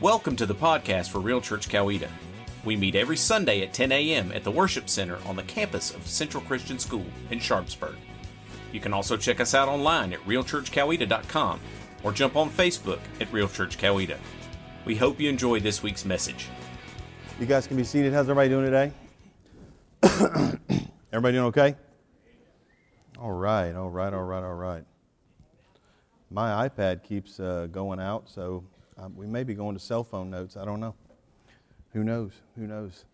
Welcome to the podcast for Real Church Coweta. We meet every Sunday at 10 a.m. at the Worship Center on the campus of Central Christian School in Sharpsburg. You can also check us out online at realchurchcoweta.com or jump on Facebook at Real Church Coweta. We hope you enjoy this week's message. You guys can be seated. How's everybody doing today? everybody doing okay? All right, all right, all right, all right. My iPad keeps uh, going out, so um, we may be going to cell phone notes. I don't know. Who knows? Who knows?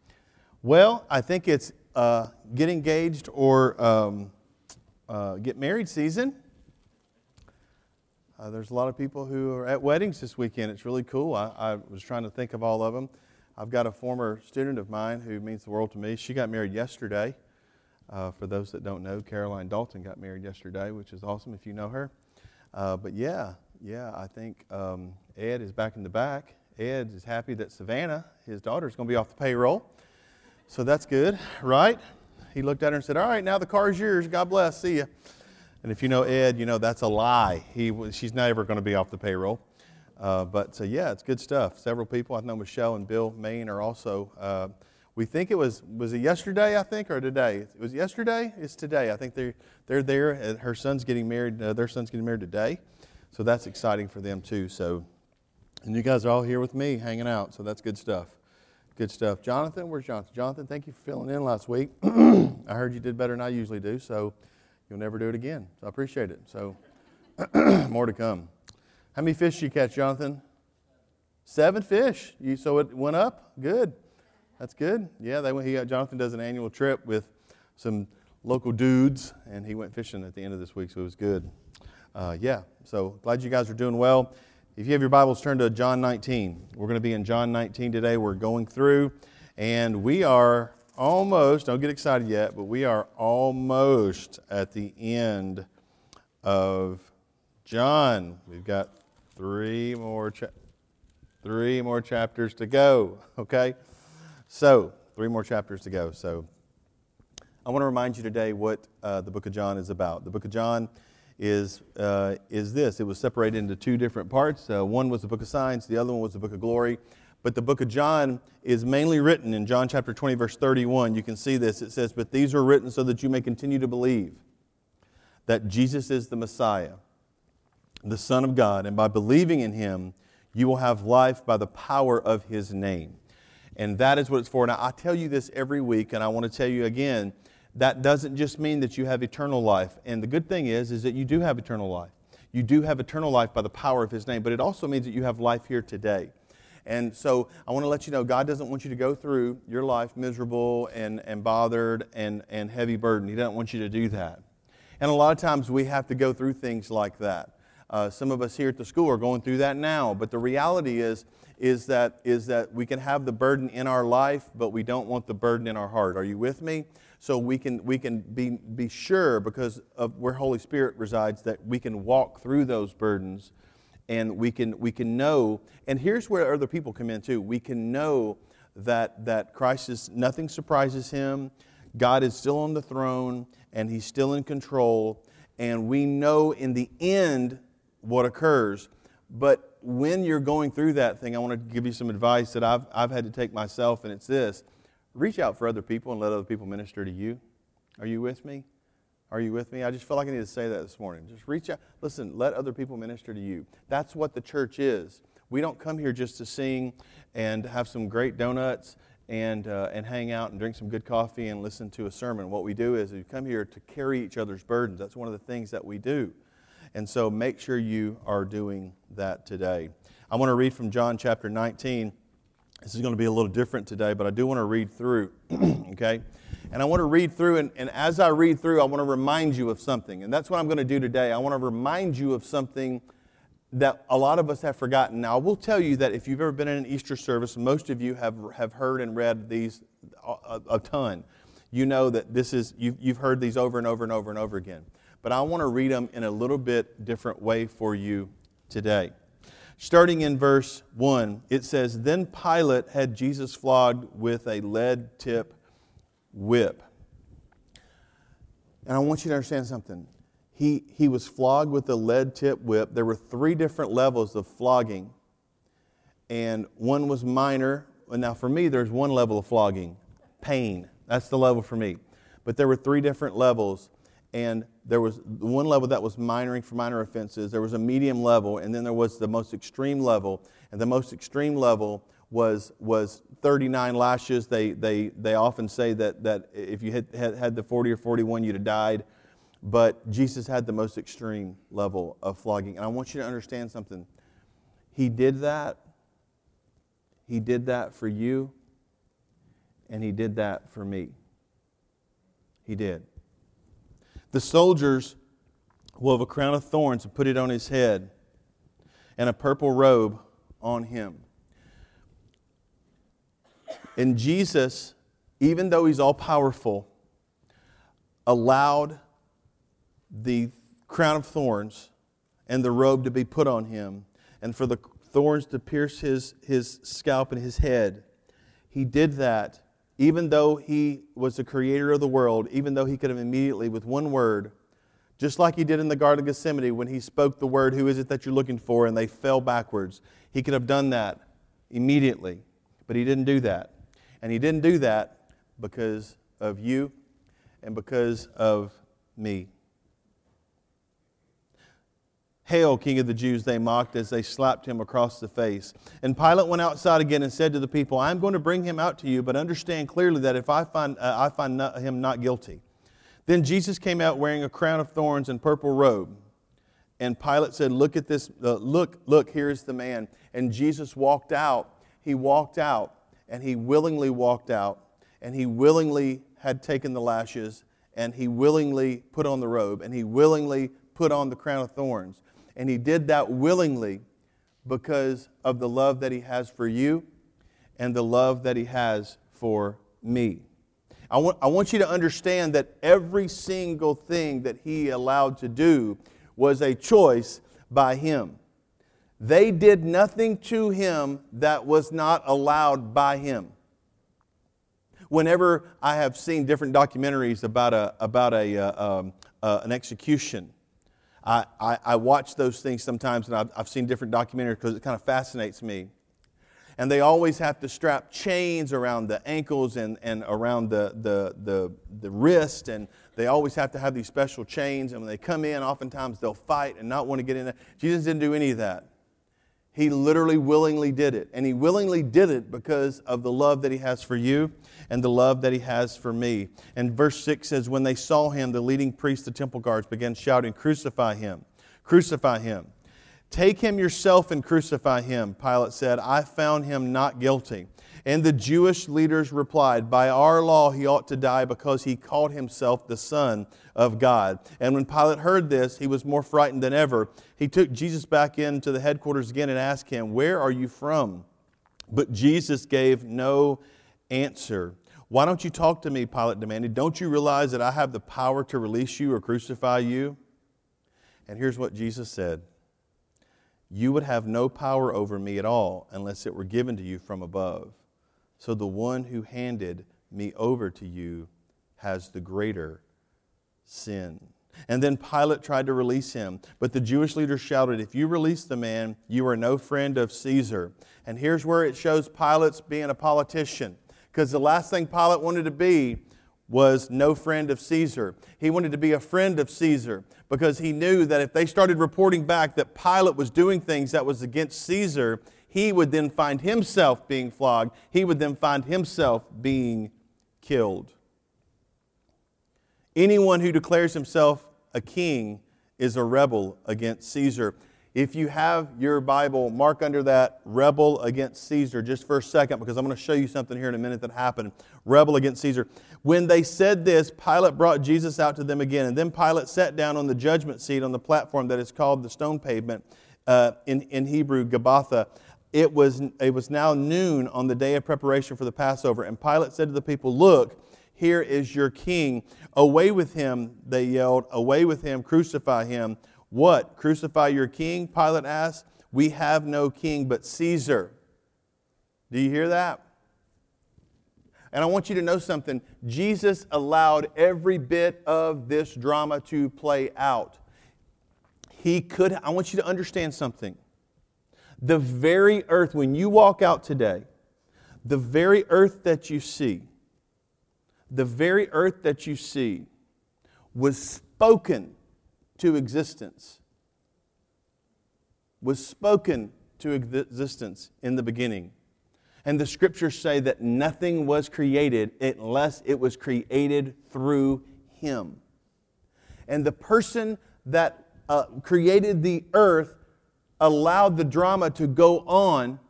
Well, I think it's uh, get engaged or um, uh, get married season. Uh, there's a lot of people who are at weddings this weekend. It's really cool. I, I, was trying to think of all of them. I've got a former student of mine who means the world to me. She got married yesterday. Uh, for those that don't know, Caroline Dalton got married yesterday, which is awesome if you know her. Uh, but yeah, yeah, I think um, Ed is back in the back. Ed is happy that Savannah, his daughter, is going to be off the payroll. So that's good, right? He looked at her and said, All right, now the car is yours. God bless. See you. And if you know Ed, you know that's a lie. He, she's never going to be off the payroll. Uh, but so, yeah, it's good stuff. Several people, I know Michelle and Bill Main are also. Uh, we think it was was it yesterday, I think, or today? It was yesterday. It's today. I think they're they're there. Her son's getting married. Uh, their son's getting married today. So that's exciting for them too. So, and you guys are all here with me hanging out. So that's good stuff. Good stuff. Jonathan, where's Jonathan? Jonathan, thank you for filling in last week. I heard you did better than I usually do, so you'll never do it again. So I appreciate it. So more to come. How many fish did you catch, Jonathan? Seven fish. You, so it went up. Good. That's good. Yeah, they went, he got, Jonathan does an annual trip with some local dudes, and he went fishing at the end of this week, so it was good uh, yeah, so glad you guys are doing well. If you have your Bibles, turn to John 19. We're going to be in John 19 today. We're going through, and we are almost, don't get excited yet, but we are almost at the end of John. We've got three more, cha- three more chapters to go, okay? So, three more chapters to go. So, I want to remind you today what uh, the book of John is about. The book of John is, uh, is this. It was separated into two different parts. Uh, one was the book of signs, the other one was the book of glory. But the book of John is mainly written in John chapter 20, verse 31. You can see this. It says, But these were written so that you may continue to believe that Jesus is the Messiah, the Son of God, and by believing in him, you will have life by the power of his name. And that is what it's for. Now, I tell you this every week, and I want to tell you again that doesn't just mean that you have eternal life. And the good thing is, is that you do have eternal life. You do have eternal life by the power of His name, but it also means that you have life here today. And so I want to let you know God doesn't want you to go through your life miserable and, and bothered and, and heavy burden. He doesn't want you to do that. And a lot of times we have to go through things like that. Uh, some of us here at the school are going through that now, but the reality is, is that, is that we can have the burden in our life, but we don't want the burden in our heart. Are you with me? So we can, we can be, be sure, because of where Holy Spirit resides, that we can walk through those burdens and we can, we can know. And here's where other people come in too. We can know that, that Christ is, nothing surprises him. God is still on the throne and he's still in control. And we know in the end what occurs. But when you're going through that thing, I want to give you some advice that I've, I've had to take myself, and it's this reach out for other people and let other people minister to you. Are you with me? Are you with me? I just feel like I need to say that this morning. Just reach out. Listen, let other people minister to you. That's what the church is. We don't come here just to sing and have some great donuts and, uh, and hang out and drink some good coffee and listen to a sermon. What we do is we come here to carry each other's burdens. That's one of the things that we do. And so make sure you are doing that today. I want to read from John chapter 19. This is going to be a little different today, but I do want to read through, okay? And I want to read through, and, and as I read through, I want to remind you of something. And that's what I'm going to do today. I want to remind you of something that a lot of us have forgotten. Now, I will tell you that if you've ever been in an Easter service, most of you have, have heard and read these a, a ton. You know that this is, you've, you've heard these over and over and over and over again. But I want to read them in a little bit different way for you today. Starting in verse 1, it says, Then Pilate had Jesus flogged with a lead tip whip. And I want you to understand something. He, he was flogged with a lead tip whip. There were three different levels of flogging. and one was minor. And now, for me, there's one level of flogging pain. That's the level for me. But there were three different levels, and there was one level that was minoring for minor offenses, there was a medium level, and then there was the most extreme level. And the most extreme level was, was 39 lashes. They, they, they often say that, that if you had, had, had the 40 or 41, you'd have died. But Jesus had the most extreme level of flogging. And I want you to understand something. He did that. He did that for you, and He did that for me. He did. The soldiers will have a crown of thorns and put it on his head, and a purple robe on him. And Jesus, even though he's all powerful, allowed the crown of thorns and the robe to be put on him, and for the thorns to pierce his, his scalp and his head. He did that even though he was the creator of the world, even though he could have immediately, with one word, just like he did in the Garden of Gethsemane when he spoke the word, Who is it that you're looking for? and they fell backwards. He could have done that immediately, but he didn't do that. And he didn't do that because of you and because of me. Hail, King of the Jews, they mocked as they slapped him across the face. And Pilate went outside again and said to the people, I'm going to bring him out to you, but understand clearly that if I find, uh, I find not, him not guilty. Then Jesus came out wearing a crown of thorns and purple robe. And Pilate said, Look at this, uh, look, look, here's the man. And Jesus walked out. He walked out, and he willingly walked out, and he willingly had taken the lashes, and he willingly put on the robe, and he willingly put on the crown of thorns. And he did that willingly because of the love that he has for you and the love that he has for me. I want, I want you to understand that every single thing that he allowed to do was a choice by him. They did nothing to him that was not allowed by him. Whenever I have seen different documentaries about, a, about a, uh, um, uh, an execution, I, I, watch those things sometimes, and I've, I've seen different documentaries because it kind of fascinates me. And they always have to strap chains around the ankles and, and around the, the, the, the wrist, and they always have to have these special chains. And when they come in, oftentimes they'll fight and not want to get in there. Jesus didn't do any of that. He literally willingly did it. And he willingly did it because of the love that he has for you and the love that he has for me. And verse 6 says, When they saw him, the leading priests, the temple guards, began shouting, Crucify him! Crucify him! Take him yourself and crucify him. Pilate said, I found him not guilty. And the Jewish leaders replied, By our law he ought to die because he called himself the Son of God. And when Pilate heard this, he was more frightened than ever. He took Jesus back into the headquarters again and asked him, Where are you from? But Jesus gave no answer. Why don't you talk to me? Pilate demanded. Don't you realize that I have the power to release you or crucify you? And here's what Jesus said You would have no power over me at all unless it were given to you from above. So the one who handed me over to you has the greater sin. And then Pilate tried to release him. But the Jewish leaders shouted, If you release the man, you are no friend of Caesar. And here's where it shows Pilate's being a politician because the last thing Pilate wanted to be was no friend of Caesar. He wanted to be a friend of Caesar because he knew that if they started reporting back that Pilate was doing things that was against Caesar, he would then find himself being flogged. He would then find himself being killed. Anyone who declares himself a king is a rebel against Caesar. If you have your Bible, mark under that rebel against Caesar just for a second because I'm going to show you something here in a minute that happened. Rebel against Caesar. When they said this, Pilate brought Jesus out to them again. And then Pilate sat down on the judgment seat on the platform that is called the stone pavement, uh, in, in Hebrew, Gabbatha. It was, it was now noon on the day of preparation for the Passover. And Pilate said to the people, Look, here is your king. Away with him, they yelled. Away with him, crucify him. What? Crucify your king? Pilate asked. We have no king but Caesar. Do you hear that? And I want you to know something. Jesus allowed every bit of this drama to play out. He could, I want you to understand something. The very earth, when you walk out today, the very earth that you see, the very earth that you see was spoken to existence. Was spoken to existence in the beginning. And the scriptures say that nothing was created unless it was created through Him. And the person that uh, created the earth allowed the drama to go on,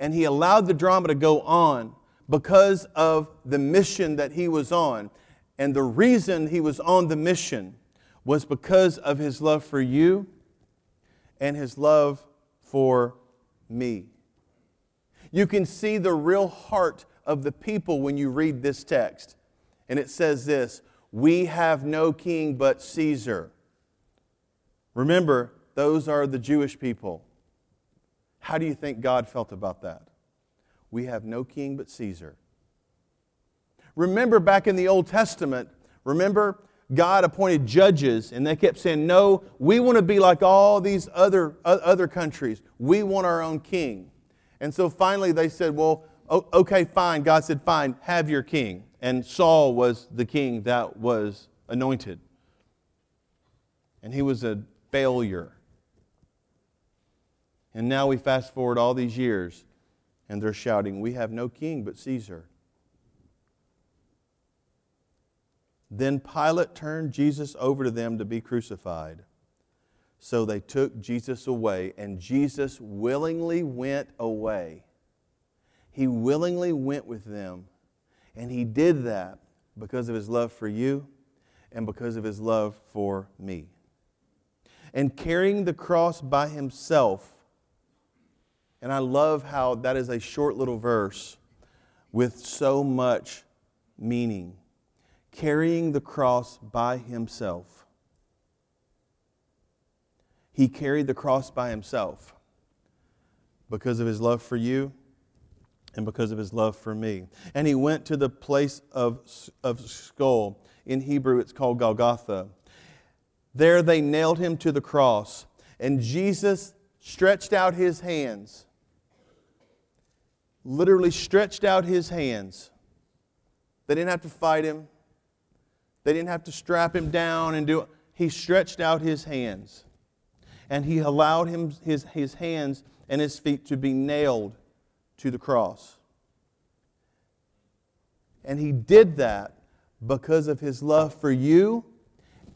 and He allowed the drama to go on because of the mission that He was on. And the reason He was on the mission was because of His love for you and His love for me. You can see the real heart of the people when you read this text. And it says this We have no king but Caesar. Remember, those are the Jewish people. How do you think God felt about that? We have no king but Caesar. Remember back in the Old Testament, remember God appointed judges, and they kept saying, No, we want to be like all these other, other countries. We want our own king. And so finally they said, Well, okay, fine. God said, Fine, have your king. And Saul was the king that was anointed. And he was a failure. And now we fast forward all these years, and they're shouting, We have no king but Caesar. Then Pilate turned Jesus over to them to be crucified. So they took Jesus away, and Jesus willingly went away. He willingly went with them, and he did that because of his love for you and because of his love for me. And carrying the cross by himself, and I love how that is a short little verse with so much meaning carrying the cross by himself. He carried the cross by himself because of his love for you and because of his love for me. And he went to the place of, of skull. In Hebrew, it's called Golgotha. There they nailed him to the cross, and Jesus stretched out his hands, literally stretched out his hands. They didn't have to fight him. They didn't have to strap him down and do it. He stretched out his hands and he allowed him, his, his hands and his feet to be nailed to the cross. And he did that because of his love for you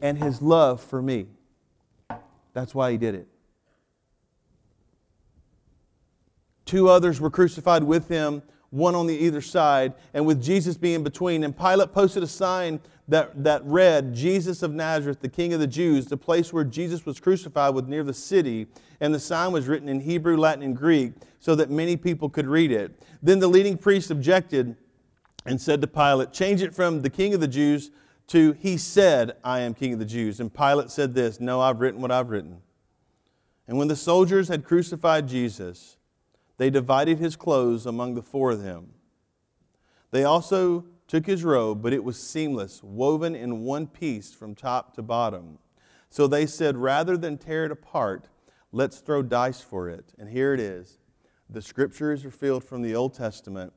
and his love for me. That's why he did it. Two others were crucified with him, one on the either side, and with Jesus being between. And Pilate posted a sign that, that read, Jesus of Nazareth, the King of the Jews, the place where Jesus was crucified was near the city, and the sign was written in Hebrew, Latin, and Greek so that many people could read it. Then the leading priests objected and said to Pilate, Change it from the King of the Jews to He said, I am King of the Jews. And Pilate said this, No, I've written what I've written. And when the soldiers had crucified Jesus, they divided his clothes among the four of them. They also took his robe, but it was seamless, woven in one piece from top to bottom. So they said, rather than tear it apart, let's throw dice for it. And here it is. The scripture is revealed from the Old Testament.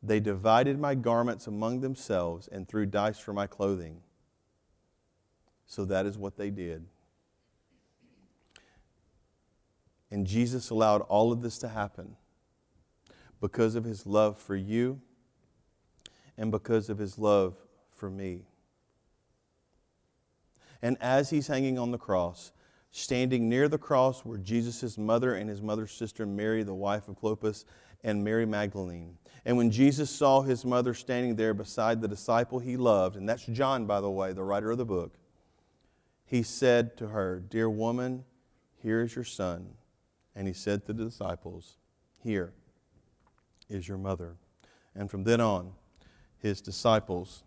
They divided my garments among themselves and threw dice for my clothing. So that is what they did. And Jesus allowed all of this to happen because of his love for you and because of his love for me. And as he's hanging on the cross, standing near the cross were Jesus' mother and his mother's sister, Mary, the wife of Clopas, and Mary Magdalene. And when Jesus saw his mother standing there beside the disciple he loved, and that's John, by the way, the writer of the book, he said to her, Dear woman, here is your son. And he said to the disciples, Here is your mother. And from then on, his disciples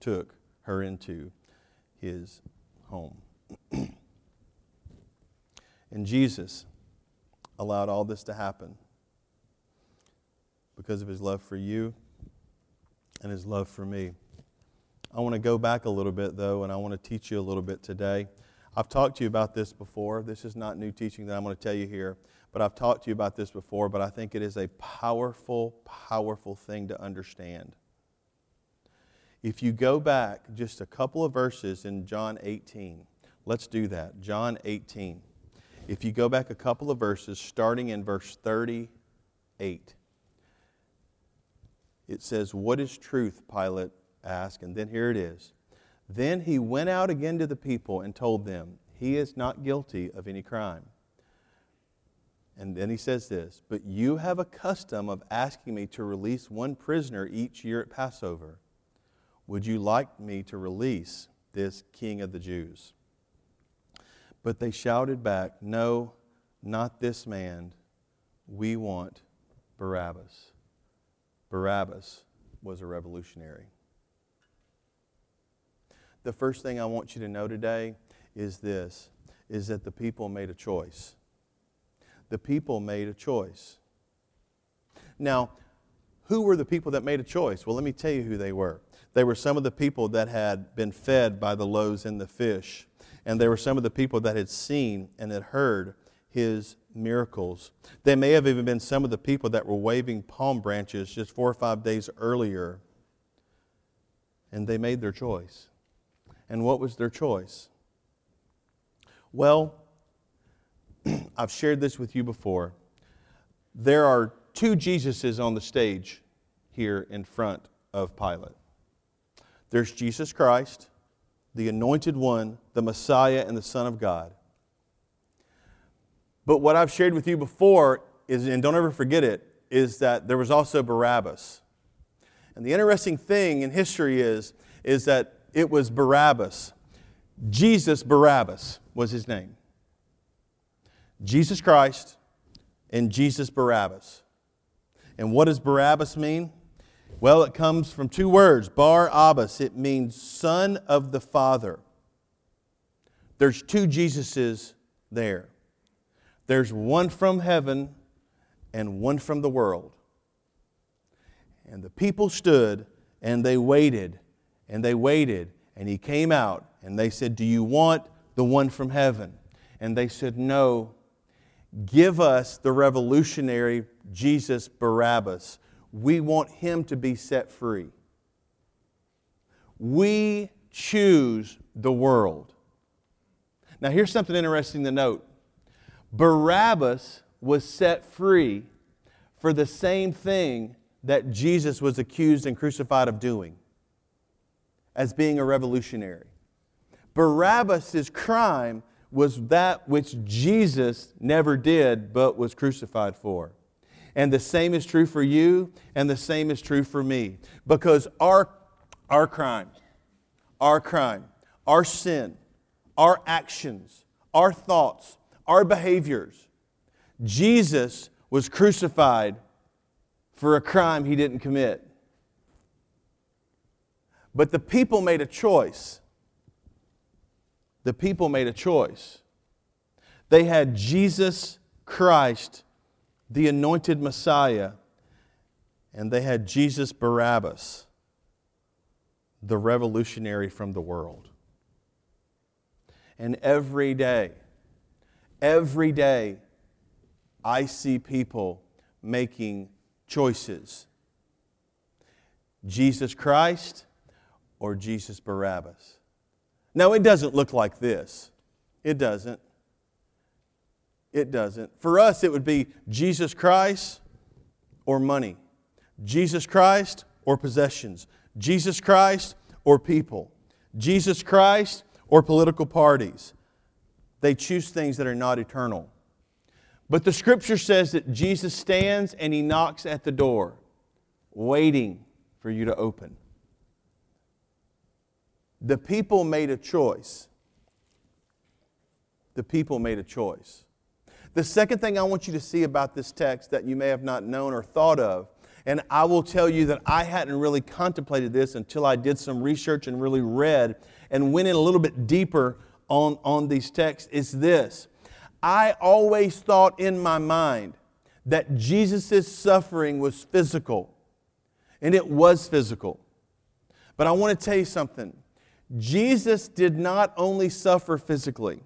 took her into his home. and Jesus allowed all this to happen because of his love for you and his love for me. I want to go back a little bit, though, and I want to teach you a little bit today. I've talked to you about this before. This is not new teaching that I'm going to tell you here, but I've talked to you about this before, but I think it is a powerful, powerful thing to understand. If you go back just a couple of verses in John 18, let's do that. John 18. If you go back a couple of verses, starting in verse 38, it says, What is truth? Pilate asked. And then here it is. Then he went out again to the people and told them, He is not guilty of any crime. And then he says this, But you have a custom of asking me to release one prisoner each year at Passover. Would you like me to release this king of the Jews? But they shouted back, No, not this man. We want Barabbas. Barabbas was a revolutionary. The first thing I want you to know today is this is that the people made a choice. The people made a choice. Now, who were the people that made a choice? Well, let me tell you who they were. They were some of the people that had been fed by the loaves and the fish. And they were some of the people that had seen and had heard his miracles. They may have even been some of the people that were waving palm branches just four or five days earlier. And they made their choice. And what was their choice? Well, I've shared this with you before. There are two Jesuses on the stage here in front of Pilate. There's Jesus Christ, the anointed one, the Messiah, and the Son of God. But what I've shared with you before is, and don't ever forget it, is that there was also Barabbas. And the interesting thing in history is, is that it was Barabbas. Jesus Barabbas was his name. Jesus Christ and Jesus Barabbas. And what does Barabbas mean? Well, it comes from two words, Bar Abbas. It means son of the Father. There's two Jesuses there. There's one from heaven and one from the world. And the people stood and they waited and they waited and he came out and they said, Do you want the one from heaven? And they said, No. Give us the revolutionary Jesus Barabbas we want him to be set free. We choose the world. Now, here's something interesting to note Barabbas was set free for the same thing that Jesus was accused and crucified of doing as being a revolutionary. Barabbas' crime was that which Jesus never did but was crucified for. And the same is true for you, and the same is true for me. Because our, our crime, our crime, our sin, our actions, our thoughts, our behaviors, Jesus was crucified for a crime he didn't commit. But the people made a choice. The people made a choice. They had Jesus Christ the anointed Messiah, and they had Jesus Barabbas, the revolutionary from the world. And every day, every day, I see people making choices Jesus Christ or Jesus Barabbas. Now, it doesn't look like this. It doesn't. It doesn't. For us, it would be Jesus Christ or money, Jesus Christ or possessions, Jesus Christ or people, Jesus Christ or political parties. They choose things that are not eternal. But the scripture says that Jesus stands and he knocks at the door, waiting for you to open. The people made a choice. The people made a choice. The second thing I want you to see about this text that you may have not known or thought of, and I will tell you that I hadn't really contemplated this until I did some research and really read and went in a little bit deeper on, on these texts, is this. I always thought in my mind that Jesus' suffering was physical, and it was physical. But I want to tell you something Jesus did not only suffer physically.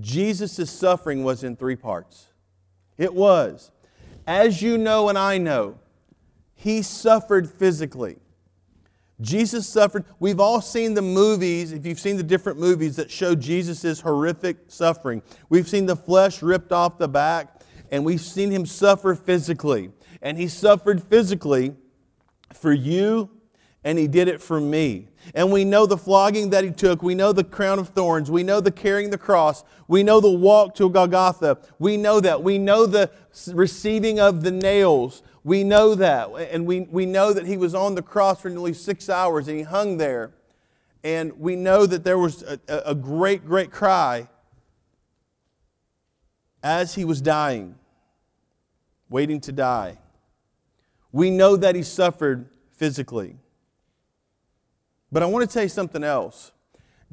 Jesus' suffering was in three parts. It was, as you know and I know, he suffered physically. Jesus suffered. We've all seen the movies, if you've seen the different movies that show Jesus' horrific suffering. We've seen the flesh ripped off the back, and we've seen him suffer physically. And he suffered physically for you, and he did it for me. And we know the flogging that he took. We know the crown of thorns. We know the carrying the cross. We know the walk to Golgotha. We know that. We know the receiving of the nails. We know that. And we, we know that he was on the cross for nearly six hours and he hung there. And we know that there was a, a great, great cry as he was dying, waiting to die. We know that he suffered physically. But I want to tell you something else.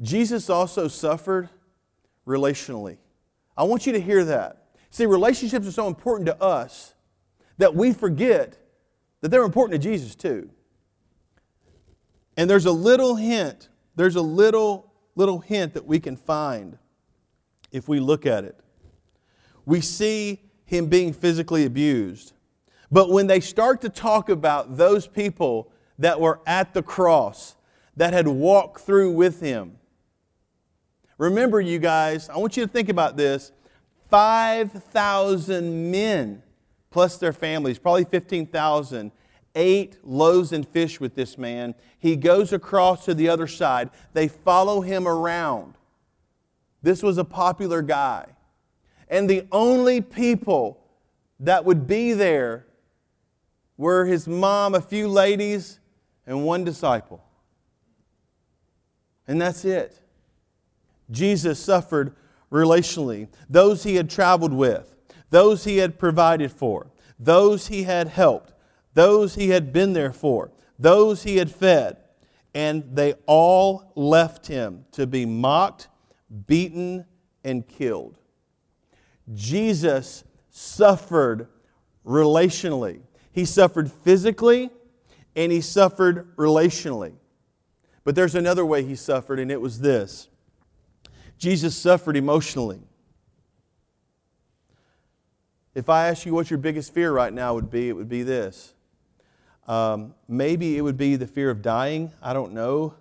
Jesus also suffered relationally. I want you to hear that. See, relationships are so important to us that we forget that they're important to Jesus too. And there's a little hint, there's a little, little hint that we can find if we look at it. We see him being physically abused. But when they start to talk about those people that were at the cross, that had walked through with him. Remember, you guys, I want you to think about this 5,000 men plus their families, probably 15,000, ate loaves and fish with this man. He goes across to the other side. They follow him around. This was a popular guy. And the only people that would be there were his mom, a few ladies, and one disciple. And that's it. Jesus suffered relationally. Those he had traveled with, those he had provided for, those he had helped, those he had been there for, those he had fed, and they all left him to be mocked, beaten, and killed. Jesus suffered relationally. He suffered physically and he suffered relationally. But there's another way he suffered, and it was this Jesus suffered emotionally. If I ask you what your biggest fear right now would be, it would be this. Um, maybe it would be the fear of dying. I don't know.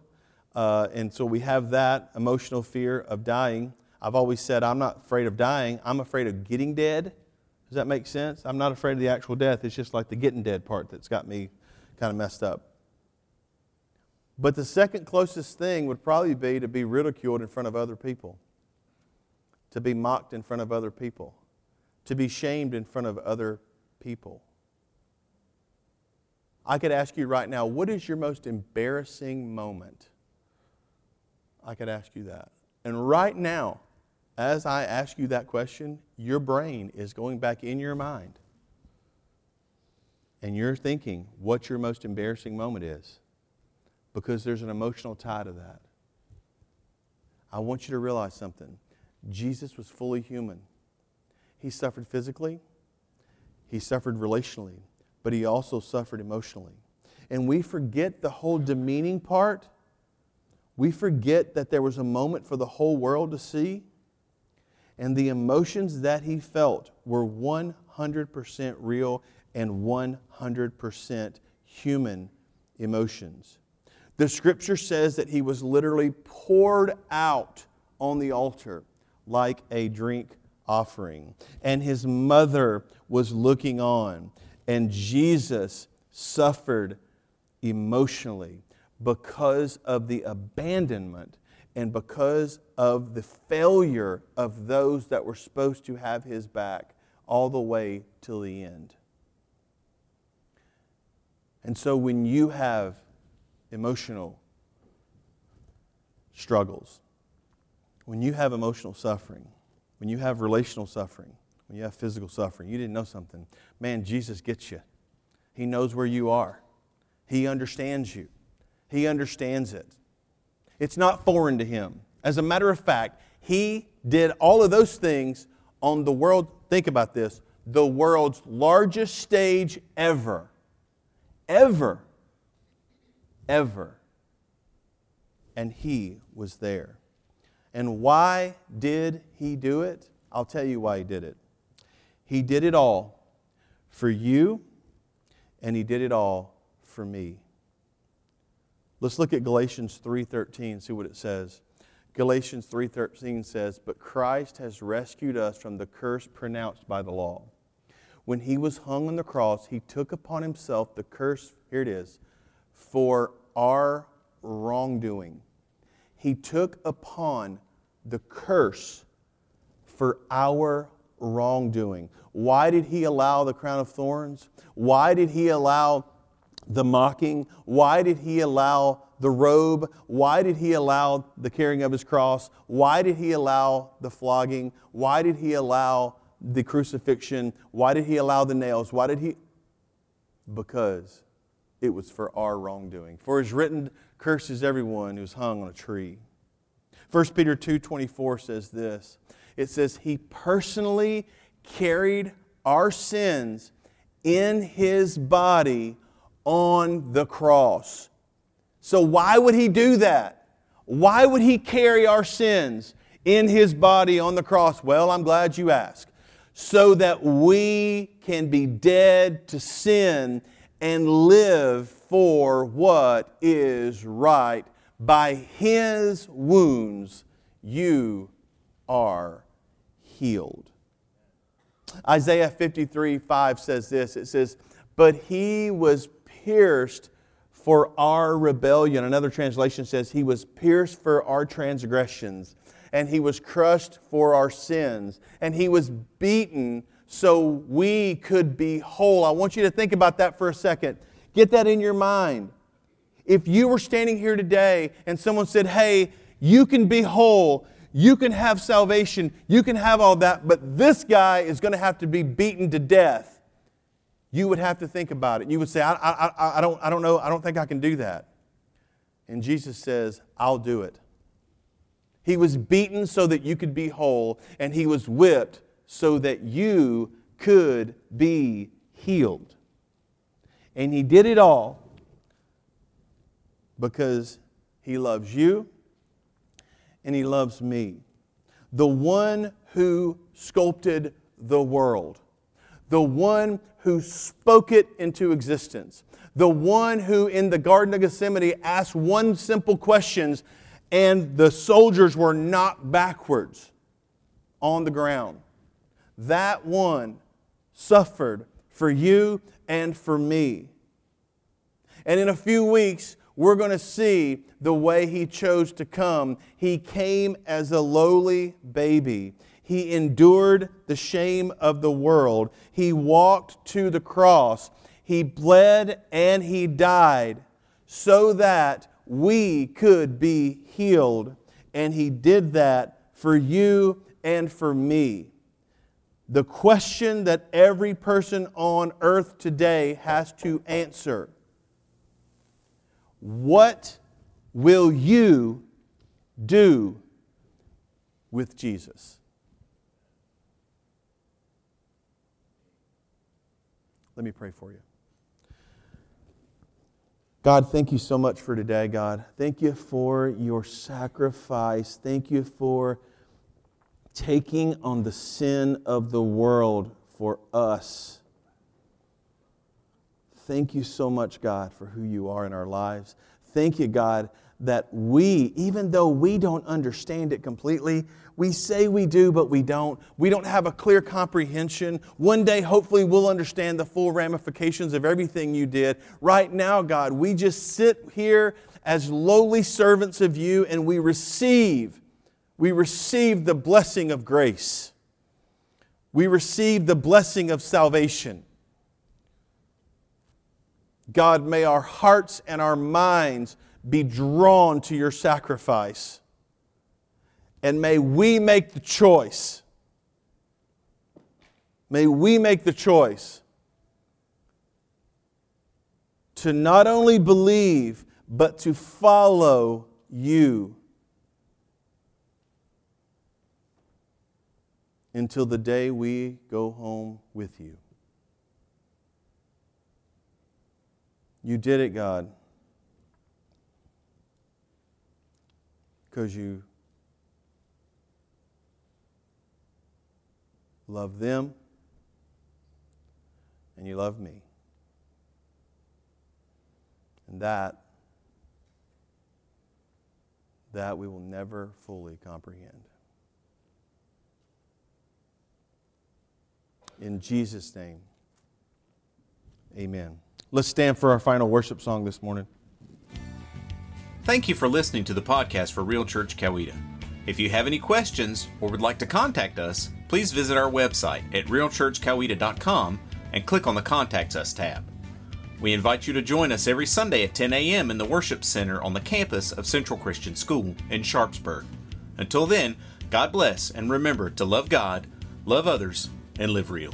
Uh, and so we have that emotional fear of dying. I've always said I'm not afraid of dying, I'm afraid of getting dead. Does that make sense? I'm not afraid of the actual death. It's just like the getting dead part that's got me kind of messed up. But the second closest thing would probably be to be ridiculed in front of other people, to be mocked in front of other people, to be shamed in front of other people. I could ask you right now, what is your most embarrassing moment? I could ask you that. And right now, as I ask you that question, your brain is going back in your mind. And you're thinking what your most embarrassing moment is because there's an emotional tie to that. I want you to realize something. Jesus was fully human. He suffered physically, he suffered relationally, but he also suffered emotionally. And we forget the whole demeaning part. We forget that there was a moment for the whole world to see. And the emotions that he felt were 100% real and 100% human emotions. The scripture says that he was literally poured out on the altar like a drink offering. And his mother was looking on. And Jesus suffered emotionally because of the abandonment and because of the failure of those that were supposed to have his back all the way till the end. And so when you have emotional struggles, when you have emotional suffering, when you have relational suffering, when you have physical suffering, you didn't know something. Man, Jesus gets you. He knows where you are, He understands you, He understands it. It's not foreign to Him. As a matter of fact, He did all of those things on the world, think about this, the world's largest stage ever. Ever ever. And he was there. And why did he do it? I'll tell you why he did it. He did it all for you, and he did it all for me. Let's look at Galatians 3:13, see what it says. Galatians 3:13 says, "But Christ has rescued us from the curse pronounced by the law. When he was hung on the cross, he took upon himself the curse, here it is, for our wrongdoing. He took upon the curse for our wrongdoing. Why did he allow the crown of thorns? Why did he allow the mocking? Why did he allow the robe? Why did he allow the carrying of his cross? Why did he allow the flogging? Why did he allow the crucifixion? Why did he allow the nails? Why did he? Because it was for our wrongdoing. For his written curses everyone who's hung on a tree. 1 Peter 2:24 says this. It says he personally carried our sins in his body on the cross. So why would he do that? Why would he carry our sins in his body on the cross? Well, I'm glad you asked. So that we can be dead to sin and live for what is right. By his wounds, you are healed. Isaiah 53 5 says this it says, But he was pierced for our rebellion. Another translation says, He was pierced for our transgressions, and He was crushed for our sins, and He was beaten so we could be whole. I want you to think about that for a second. Get that in your mind. If you were standing here today and someone said, Hey, you can be whole, you can have salvation, you can have all that, but this guy is going to have to be beaten to death you would have to think about it. You would say, I, I, I, don't, I don't know, I don't think I can do that. And Jesus says, I'll do it. He was beaten so that you could be whole, and he was whipped so that you could be healed. And he did it all because he loves you and he loves me. The one who sculpted the world, the one who spoke it into existence. The one who in the Garden of Gethsemane asked one simple question and the soldiers were knocked backwards on the ground. That one suffered for you and for me. And in a few weeks, we're going to see the way he chose to come. He came as a lowly baby. He endured the shame of the world. He walked to the cross. He bled and he died so that we could be healed. And he did that for you and for me. The question that every person on earth today has to answer What will you do with Jesus? Let me pray for you. God, thank you so much for today, God. Thank you for your sacrifice. Thank you for taking on the sin of the world for us. Thank you so much, God, for who you are in our lives. Thank you, God, that we, even though we don't understand it completely, we say we do, but we don't. We don't have a clear comprehension. One day, hopefully, we'll understand the full ramifications of everything you did. Right now, God, we just sit here as lowly servants of you and we receive, we receive the blessing of grace. We receive the blessing of salvation. God, may our hearts and our minds be drawn to your sacrifice. And may we make the choice. May we make the choice to not only believe, but to follow you until the day we go home with you. You did it, God, because you love them and you love me. And that that we will never fully comprehend. In Jesus' name, amen. Let's stand for our final worship song this morning. Thank you for listening to the podcast for Real Church Coweta. If you have any questions or would like to contact us, please visit our website at realchurchcoweta.com and click on the Contact Us tab. We invite you to join us every Sunday at 10 a.m. in the Worship Center on the campus of Central Christian School in Sharpsburg. Until then, God bless and remember to love God, love others, and live real.